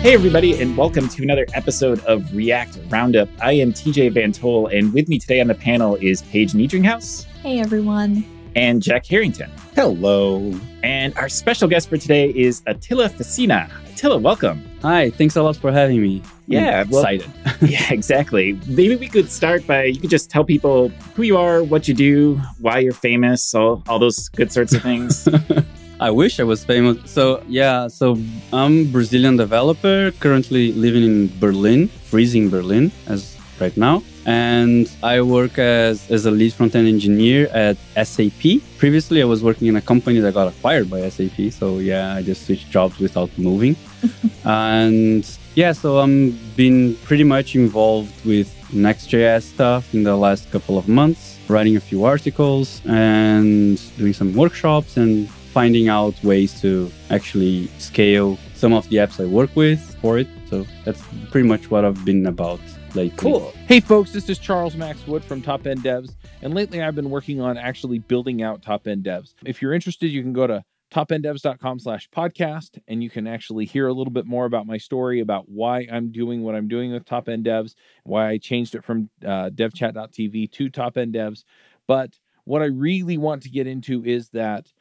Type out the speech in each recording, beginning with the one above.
Hey, everybody, and welcome to another episode of React Roundup. I am TJ Vantoll, and with me today on the panel is Paige Niedringhaus. Hey, everyone. And Jack Herrington. Hello. And our special guest for today is Atila Fassina. Atila, welcome. Hi, thanks a lot for having me. Yeah, I'm excited. yeah, exactly. Maybe we could start by you could just tell people who you are, what you do, why you're famous, all, all those good sorts of things. I wish I was famous. So yeah, so I'm Brazilian developer, currently living in Berlin, freezing Berlin as right now. And I work as, as a lead front-end engineer at SAP. Previously, I was working in a company that got acquired by SAP. So yeah, I just switched jobs without moving. and yeah, so I'm been pretty much involved with Next.js stuff in the last couple of months, writing a few articles and doing some workshops and finding out ways to actually scale some of the apps I work with for it. So that's pretty much what I've been about lately. cool. Hey, folks, this is Charles Max Wood from Top End Devs. And lately I've been working on actually building out Top End Devs. If you're interested, you can go to topenddevs.com slash podcast and you can actually hear a little bit more about my story about why i'm doing what i'm doing with top end devs why i changed it from uh, devchat.tv to top end devs but what i really want to get into is that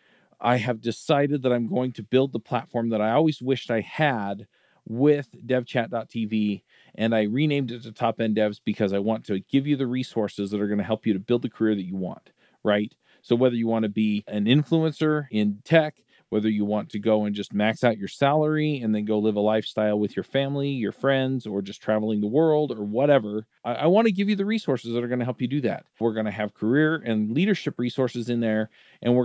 i have decided that i'm going to build the platform that i always wished i had with devchat.tv and i renamed it to top end devs because i want to give you the resources that are going to help you to build the career that you want right so, whether you want to be an influencer in tech, whether you want to go and just max out your salary and then go live a lifestyle with your family, your friends, or just traveling the world or whatever, I, I want to give you the resources that are going to help you do that. We're going to have career and leadership resources in there, and we're